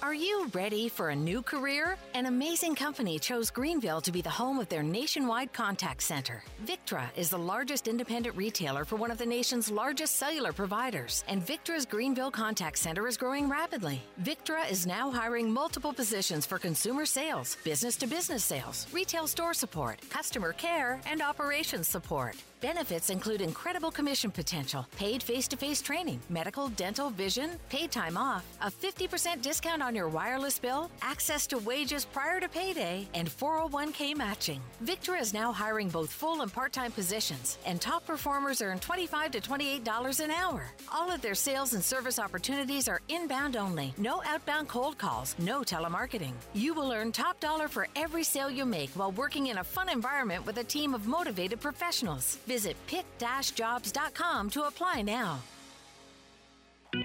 Are you ready for a new career? An amazing company chose Greenville to be the home of their nationwide contact center. Victra is the largest independent retailer for one of the nation's largest cellular providers, and Victra's Greenville contact center is growing rapidly. Victra is now hiring multiple positions for consumer sales, business to business sales, retail store support, customer care, and operations support. Benefits include incredible commission potential, paid face to face training, medical, dental, vision, paid time off, a 50% discount on your wireless bill, access to wages prior to payday, and 401k matching. Victra is now hiring both full and part time positions, and top performers earn $25 to $28 an hour. All of their sales and service opportunities are inbound only, no outbound cold calls, no telemarketing. You will earn top dollar for every sale you make while working in a fun environment with a team of motivated professionals. Visit pick-jobs.com to apply now.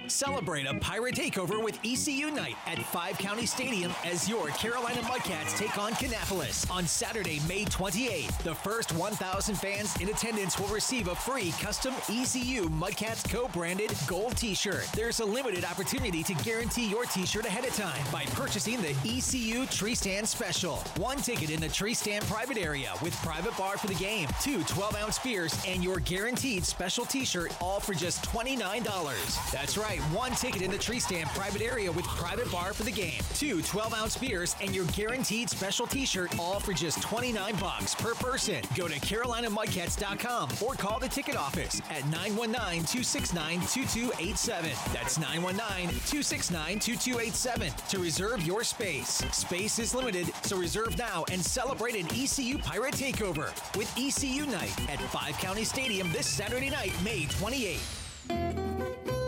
Celebrate a pirate takeover with ECU night at Five County Stadium as your Carolina Mudcats take on Kannapolis on Saturday, May 28th. The first 1,000 fans in attendance will receive a free custom ECU Mudcats co-branded gold T-shirt. There's a limited opportunity to guarantee your T-shirt ahead of time by purchasing the ECU Tree Stand Special. One ticket in the Tree Stand private area with private bar for the game, two 12-ounce beers, and your guaranteed special T-shirt, all for just $29. That's right, one ticket in the Tree Stand private area with private bar for the game, two 12-ounce beers, and your guaranteed special T-shirt, all for just 29 bucks per person. Go to CarolinaMudcats.com or call the ticket office at 919-269-2287. That's 919-269-2287 to reserve your space. Space is limited, so reserve now and celebrate an ECU Pirate Takeover with ECU Night at Five County Stadium this Saturday night, May 28th.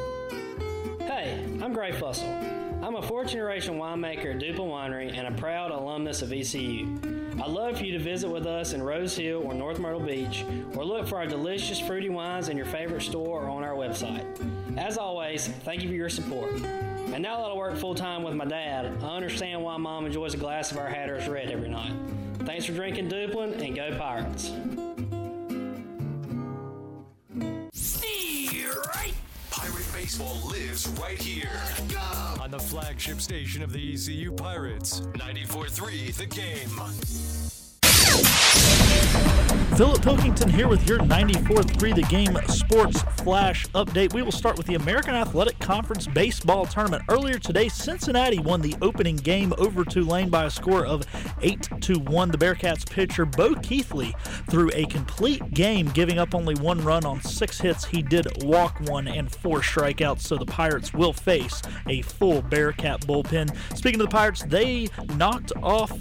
Hey, I'm Gray Fussell. I'm a fourth generation winemaker at Duplin Winery and a proud alumnus of ECU. I'd love for you to visit with us in Rose Hill or North Myrtle Beach, or look for our delicious fruity wines in your favorite store or on our website. As always, thank you for your support. And now that I work full time with my dad, I understand why mom enjoys a glass of our Hatteras Red every night. Thanks for drinking Duplin and go Pirates. Baseball lives right here. On the flagship station of the ECU Pirates. 94 3 The Game. Philip Pilkington here with your 94.3 The Game Sports Flash update. We will start with the American Athletic Conference Baseball Tournament. Earlier today, Cincinnati won the opening game over Tulane by a score of 8 to 1. The Bearcats pitcher Bo Keithley threw a complete game, giving up only one run on six hits. He did walk one and four strikeouts, so the Pirates will face a full Bearcat bullpen. Speaking of the Pirates, they knocked off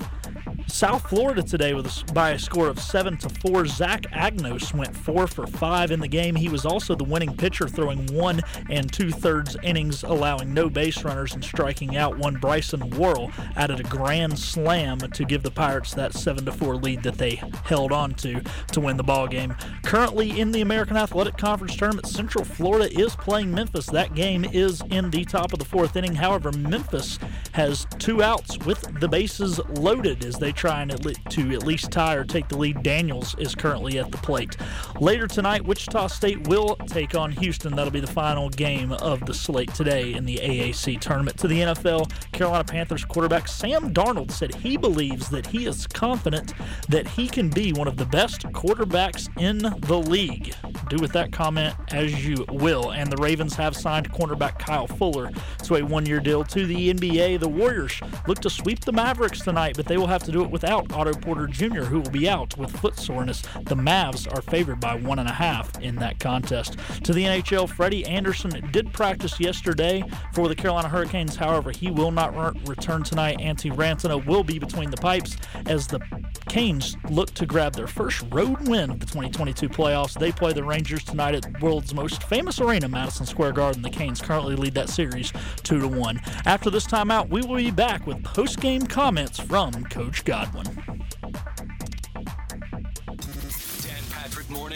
South Florida today with a, by a score of seven to four. Zach Agnos went four for five in the game. He was also the winning pitcher, throwing one and two thirds innings, allowing no base runners and striking out one. Bryson Worrell added a grand slam to give the Pirates that seven to four lead that they held on to to win the ball game. Currently in the American Athletic Conference tournament, Central Florida is playing Memphis. That game is in the top of the fourth inning. However, Memphis has two outs with the bases loaded as they try and at le- to at least tie or take the lead. Daniels is currently at the plate. Later tonight, Wichita State will take on Houston. That'll be the final game of the slate today in the AAC tournament. To the NFL, Carolina Panthers quarterback Sam Darnold said he believes that he is confident that he can be one of the best quarterbacks in the league. Do with that comment as you will. And the Ravens have signed cornerback Kyle Fuller to a one year deal to the NBA. The Warriors look to sweep the Mavericks tonight, but they will have to do it without Otto Porter Jr., who will be out with foot soreness. The Mavs are favored by one and a half in that contest. To the NHL, Freddie Andersen did practice yesterday for the Carolina Hurricanes. However, he will not re- return tonight. Antti Raanta will be between the pipes as the Canes look to grab their first road win of the 2022 playoffs. They play the Rangers tonight at the world's most famous arena, Madison Square Garden. The Canes currently lead that series 2 to 1. After this timeout, we will be back with post-game comments from Coach Godwin.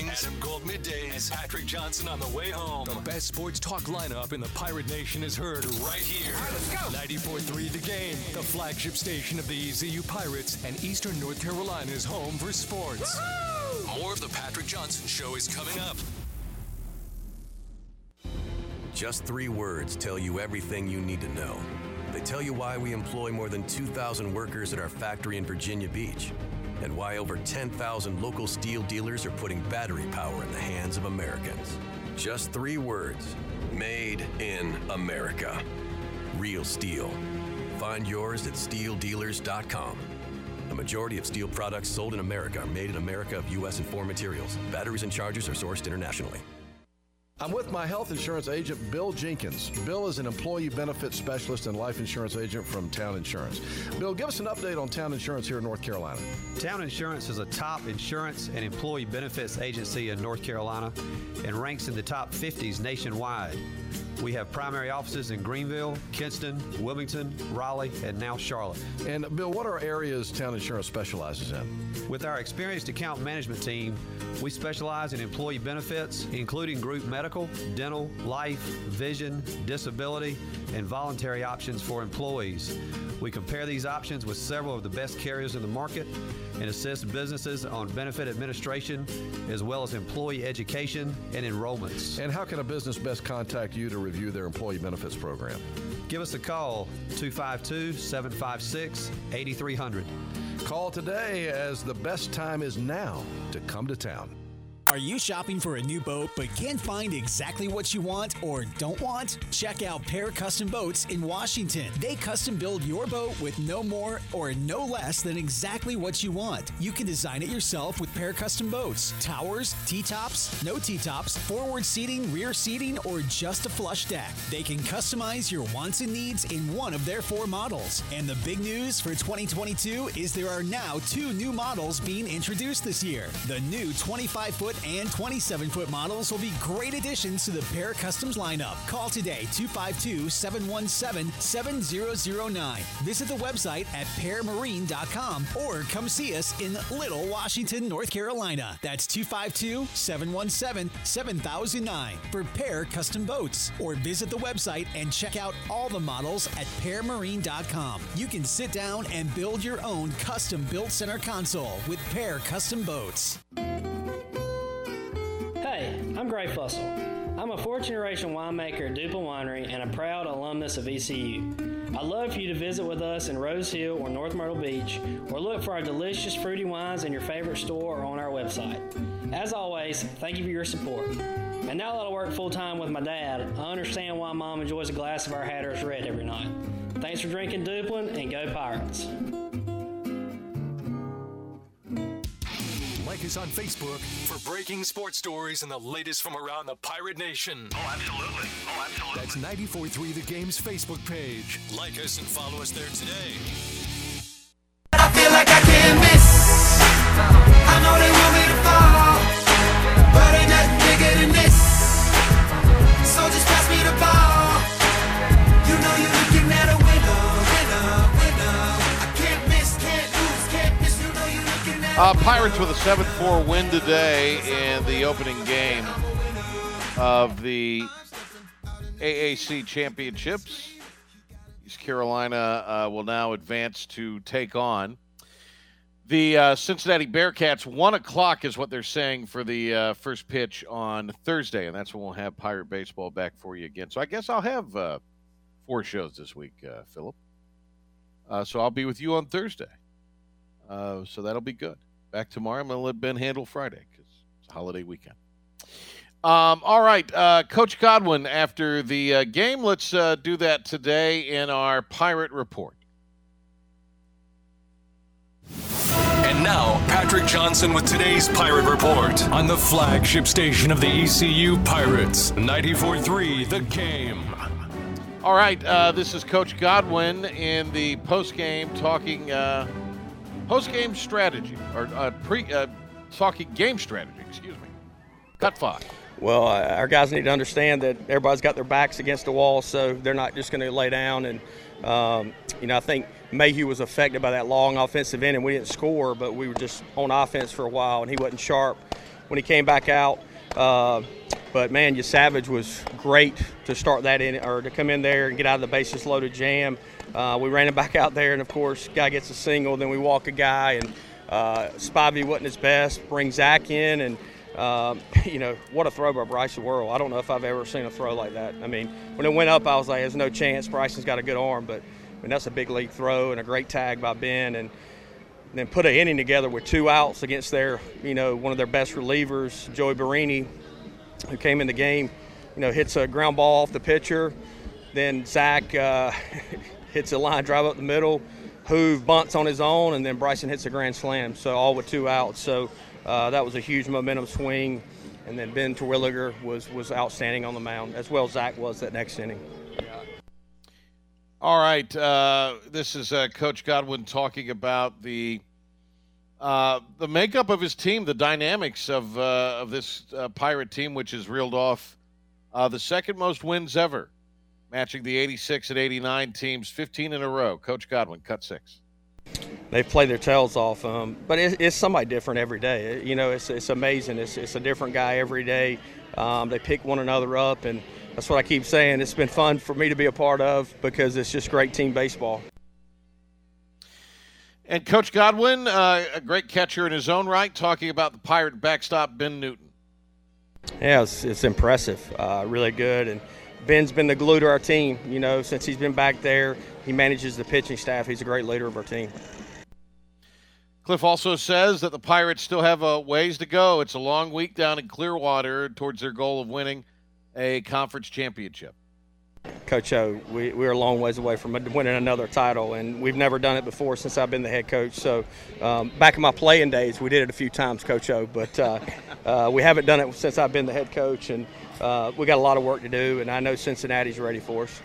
Mornings, Adam Gold middays, and Patrick Johnson on the way home. The best sports talk lineup in the Pirate Nation is heard right here. let's go. 94.3 The Game, the flagship station of the ECU Pirates and Eastern North Carolina's home for sports. More of the Patrick Johnson Show is coming up. Just three words tell you everything you need to know. They tell you why we employ more than 2,000 workers at our factory in Virginia Beach and why over 10,000 local STIHL dealers are putting battery power in the hands of Americans. Just three words Made in America. Real STIHL. Find yours at stihldealers.com. The majority of STIHL products sold in America are made in America of U.S. and foreign materials. Batteries and chargers are sourced internationally. I'm with my health insurance agent, Bill Jenkins. Bill is an employee benefits specialist and life insurance agent from Town Insurance. Bill, give us an update on Town Insurance here in North Carolina. Town Insurance is a top insurance and employee benefits agency in North Carolina and ranks in the top 50s nationwide. We have primary offices in Greenville, Kinston, Wilmington, Raleigh, and now Charlotte. And Bill, what are areas Town Insurance specializes in? With our experienced account management team, we specialize in employee benefits, including group medical, dental, life, vision, disability, and voluntary options for employees. We compare these options with several of the best carriers in the market and assist businesses on benefit administration as well as employee education and enrollments. And how can a business best contact you to review their employee benefits program? Give us a call 252 756 8300. Call today as the best time is now to come to town. Are you shopping for a new boat but can't find exactly what you want or don't want? Check out Pair Custom Boats in Washington. They custom build your boat with no more or no less than exactly what you want. You can design it yourself with Pair Custom Boats. Towers, T-tops, no T-tops, forward seating, rear seating, or just a flush deck. They can customize your wants and needs in one of their four models. And the big news for 2022 is there are now two new models being introduced this year. The new 25 foot and 27 foot models will be great additions to the Pair Customs lineup. Call today 252 717 7009. Visit the website at pairmarine.com or come see us in Little Washington, North Carolina. That's 252 717 7009 for Pair Custom Boats. Or visit the website and check out all the models at pairmarine.com. You can sit down and build your own custom built center console with Pair Custom Boats. I'm Gray Fussell. I'm a fourth generation winemaker at Duplin Winery and a proud alumnus of ECU. I'd love for you to visit with us in Rose Hill or North Myrtle Beach, or look for our delicious fruity wines in your favorite store or on our website. As always, thank you for your support. And now that I work full time with my dad, I understand why mom enjoys a glass of our Hatteras Red every night. Thanks for drinking Duplin and go Pirates. Like us on Facebook for breaking sports stories and the latest from around the Pirate Nation. Oh, absolutely. Oh, absolutely. That's 94.3 The Game's Facebook page. Like us and follow us there today. Uh, Pirates with a 7 4 win today in the opening game of the AAC Championships. East Carolina uh, will now advance to take on the uh, Cincinnati Bearcats. One o'clock is what they're saying for the uh, first pitch on Thursday, and that's when we'll have Pirate Baseball back for you again. So I guess I'll have uh, four shows this week, uh, Philip. Uh, so I'll be with you on Thursday. Uh, so that'll be good. Back tomorrow. I'm going to let Ben handle Friday because it's a holiday weekend. Um, all right, uh, Coach Godwin, after the uh, game, let's uh, do that today in our Pirate Report. And now, Patrick Johnson with today's Pirate Report on the flagship station of the ECU Pirates, 94.3 The Game. All right, uh, this is Coach Godwin in the post game talking uh, post game strategy or uh, pre uh, talking game strategy. Excuse me. Cut five. Well, uh, our guys need to understand that everybody's got their backs against the wall, so they're not just going to lay down. And um, you know, I think Mayhew was affected by that long offensive end, and we didn't score, but we were just on offense for a while, and he wasn't sharp when he came back out. Uh, but man, Yesavage was great to start that in or to come in there and get out of the bases loaded jam. Uh, we ran him back out there, and of course, guy gets a single. Then we walk a guy, and uh, Spivey wasn't his best. Bring Zach in, and um, you know what a throw by Bryson Worrell. I don't know if I've ever seen a throw like that. I mean, when it went up, I was like, "There's no chance." Bryson's got a good arm, but I mean, that's a big league throw and a great tag by Ben, and then put an inning together with two outs against their, you know, one of their best relievers, Joey Barini, who came in the game, you know, hits a ground ball off the pitcher. Then Zach uh, hits a line drive up the middle. Hoove bunts on his own, and then Bryson hits a grand slam. So all with two outs. So uh, that was a huge momentum swing. And then Ben Terwilliger was was outstanding on the mound, as well as Zach was that next inning. All right, uh, this is uh, Coach Godwin talking about the uh, the makeup of his team, the dynamics of uh, of this uh, Pirate team, which has reeled off uh, the second most wins ever, matching the 86 and 89 teams, 15 in a row. Coach Godwin, cut six. They've played their tails off, um, but it, it's somebody different every day. You know, it's, it's amazing. It's, it's a different guy every day. Um, they pick one another up, and that's what I keep saying. It's been fun for me to be a part of because it's just great team baseball. And Coach Godwin, uh, a great catcher in his own right, talking about the Pirate backstop, Ben Newton. Yeah, it's, it's impressive. Uh, really good. And Ben's been the glue to our team. You know, since he's been back there, he manages the pitching staff. He's a great leader of our team. Cliff also says that the Pirates still have a ways to go. It's a long week down in Clearwater towards their goal of winning a conference championship. Coach O, we, we're a long ways away from winning another title, and we've never done it before since I've been the head coach. So, um, back in my playing days, we did it a few times, Coach O, but uh, uh, we haven't done it since I've been the head coach, and uh, we got a lot of work to do, and I know Cincinnati's ready for us.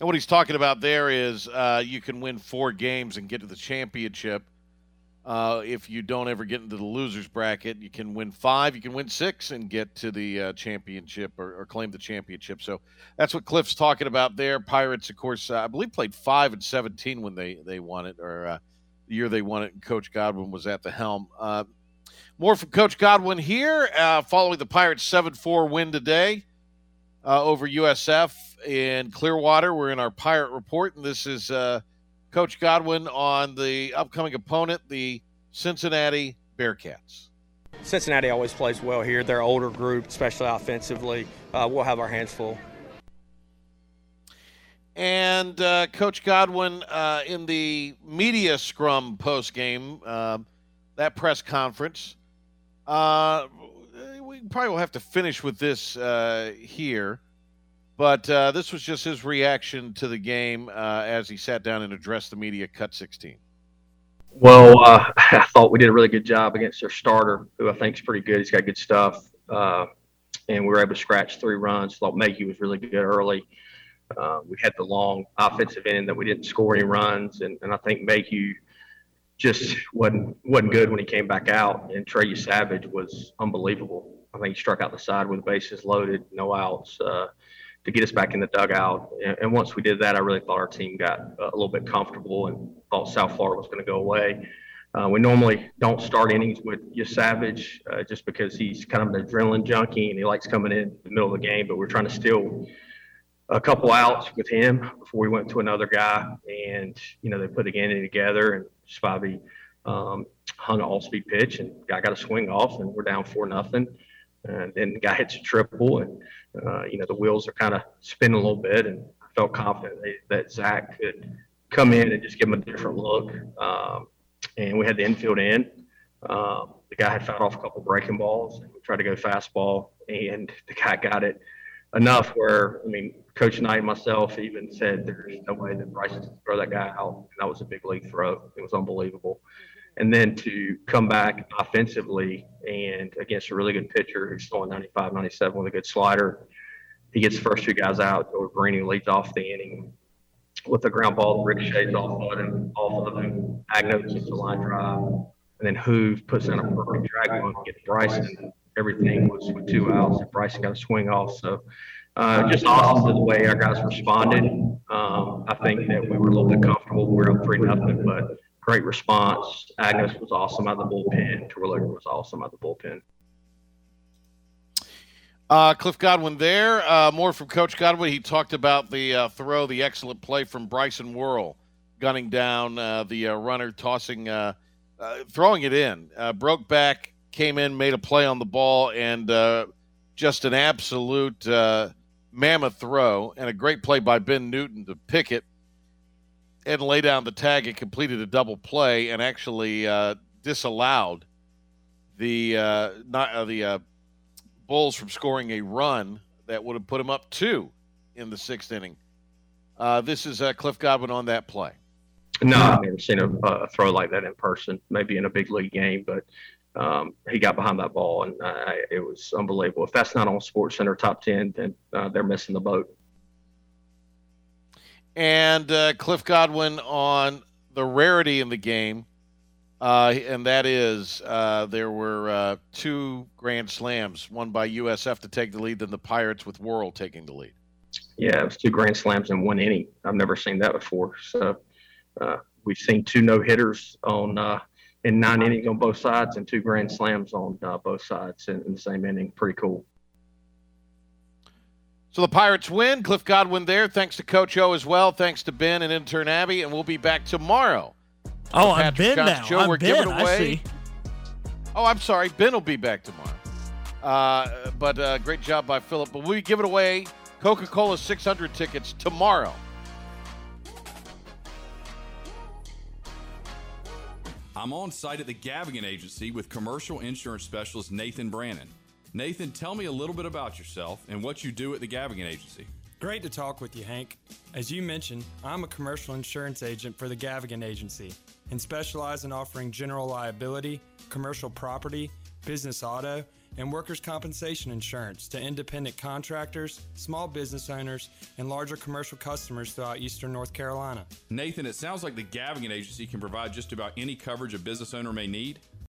And what he's talking about there is uh, you can win four games and get to the championship. Uh, if you don't ever get into the losers bracket, you can win five, you can win six, and get to the uh, championship or, or, claim the championship. So that's what Cliff's talking about there. Pirates, of course, uh, I believe played five and seventeen when they they won it, or uh, the year they won it. Coach Godwin was at the helm. Uh, more from Coach Godwin here, uh, following the Pirates seven four win today over USF in Clearwater. We're in our Pirate report, and this is. Coach Godwin on the upcoming opponent, the Cincinnati Bearcats. Cincinnati always plays well here. They're older group, especially offensively. Uh, we'll have our hands full. And uh, Coach Godwin, uh, in the media scrum post game, uh, that press conference, uh, we probably will have to finish with this uh, here. But uh, this was just his reaction to the game uh, as he sat down and addressed the media. Cut 16. Well, uh, I thought we did a really good job against their starter, who I think is pretty good. He's got good stuff. Uh, and we were able to scratch three runs. Thought Mayhew was really good early. Uh, we had the long offensive inning that we didn't score any runs. And, and I think Mayhew just wasn't, wasn't good when he came back out. And Trey Yesavage was unbelievable. I think he struck out the side with bases loaded, no outs. Uh, to get us back in the dugout. And, and, once we did that, I really thought our team got a little bit comfortable and thought South Florida was going to go away. Uh, we normally don't start innings with Savage uh, just because he's kind of an adrenaline junkie and he likes coming in the middle of the game, but we're trying to steal a couple outs with him before we went to another guy, and you know they put the game together, and Spivey um, hung an all-speed pitch, and guy got a swing off, and we're down four nothing, and then the guy hits a triple, and uh, you know the wheels are kind of spinning a little bit, and I felt confident that, that Zach could come in and just give him a different look, um, and we had the infield in. Um, the guy had fouled off a couple breaking balls, and we tried to go fastball, and the guy got it enough where I mean, Coach Knight and myself even said there's no way that Bryce can throw that guy out. And that was a big league throw. It was unbelievable. And then to come back offensively and against a really good pitcher who's throwing 95, 97 with a good slider, he gets the first two guys out. Joey Brini leads off the inning with a ground ball that ricochets off of him, off of him. Agnos gets a line drive. And then Hoove puts in a perfect drag one, gets Bryson everything was with two outs. And Bryson got a swing off. So uh, just awesome the way our guys responded. Um, I think that we were a little bit comfortable. We were up three nothing, but great response. Agnos was awesome out of the bullpen. Terwilliger was awesome out of the bullpen. Uh, Cliff Godwin there. Uh, more from Coach Godwin. He talked about the uh, throw, the excellent play from Bryson Worrell, gunning down uh, the uh, runner, tossing, uh, throwing it in. broke back, came in, made a play on the ball, and just an absolute mammoth throw and a great play by Ben Newton to pick it and lay down the tag and completed a double play and actually uh, disallowed the uh, not uh, the uh, Bulls from scoring a run that would have put them up two in the sixth inning. Uh, this is uh, Cliff Godwin on that play. No, I've never seen a, throw like that in person. Maybe in a big league game, but um, he got behind that ball, and it was unbelievable. If that's not on Sports Center top ten, then they're missing the boat. And uh, Cliff Godwin on the rarity in the game, uh, and that is uh, there were uh, two grand slams, one by USF to take the lead, then the Pirates with Worrell taking the lead. Yeah, it was two grand slams in one inning. I've never seen that before. So we've seen two no hitters on in nine innings on both sides and two grand slams on uh, both sides in, in, the same inning. Pretty cool. So the Pirates win. Cliff Godwin there. Thanks to Coach O as well. Thanks to Ben and intern Abby. And we'll be back tomorrow. Oh, I'm Ben now. Show. I'm We're ben, giving away. Oh, I'm sorry. Ben will be back tomorrow. Uh, but uh, great job by Philip. But we'll be giving away Coca Cola 600 tickets tomorrow. I'm on site at the Gavigan Agency with commercial insurance specialist Nathan Brannon. Nathan, tell me a little bit about yourself and what you do at the Gavigan Agency. Great to talk with you, Hank. As you mentioned, I'm a commercial insurance agent for the Gavigan Agency and specialize in offering general liability, commercial property, business auto, and workers' compensation insurance to independent contractors, small business owners, and larger commercial customers throughout eastern North Carolina. Nathan, it sounds like the Gavigan Agency can provide just about any coverage a business owner may need.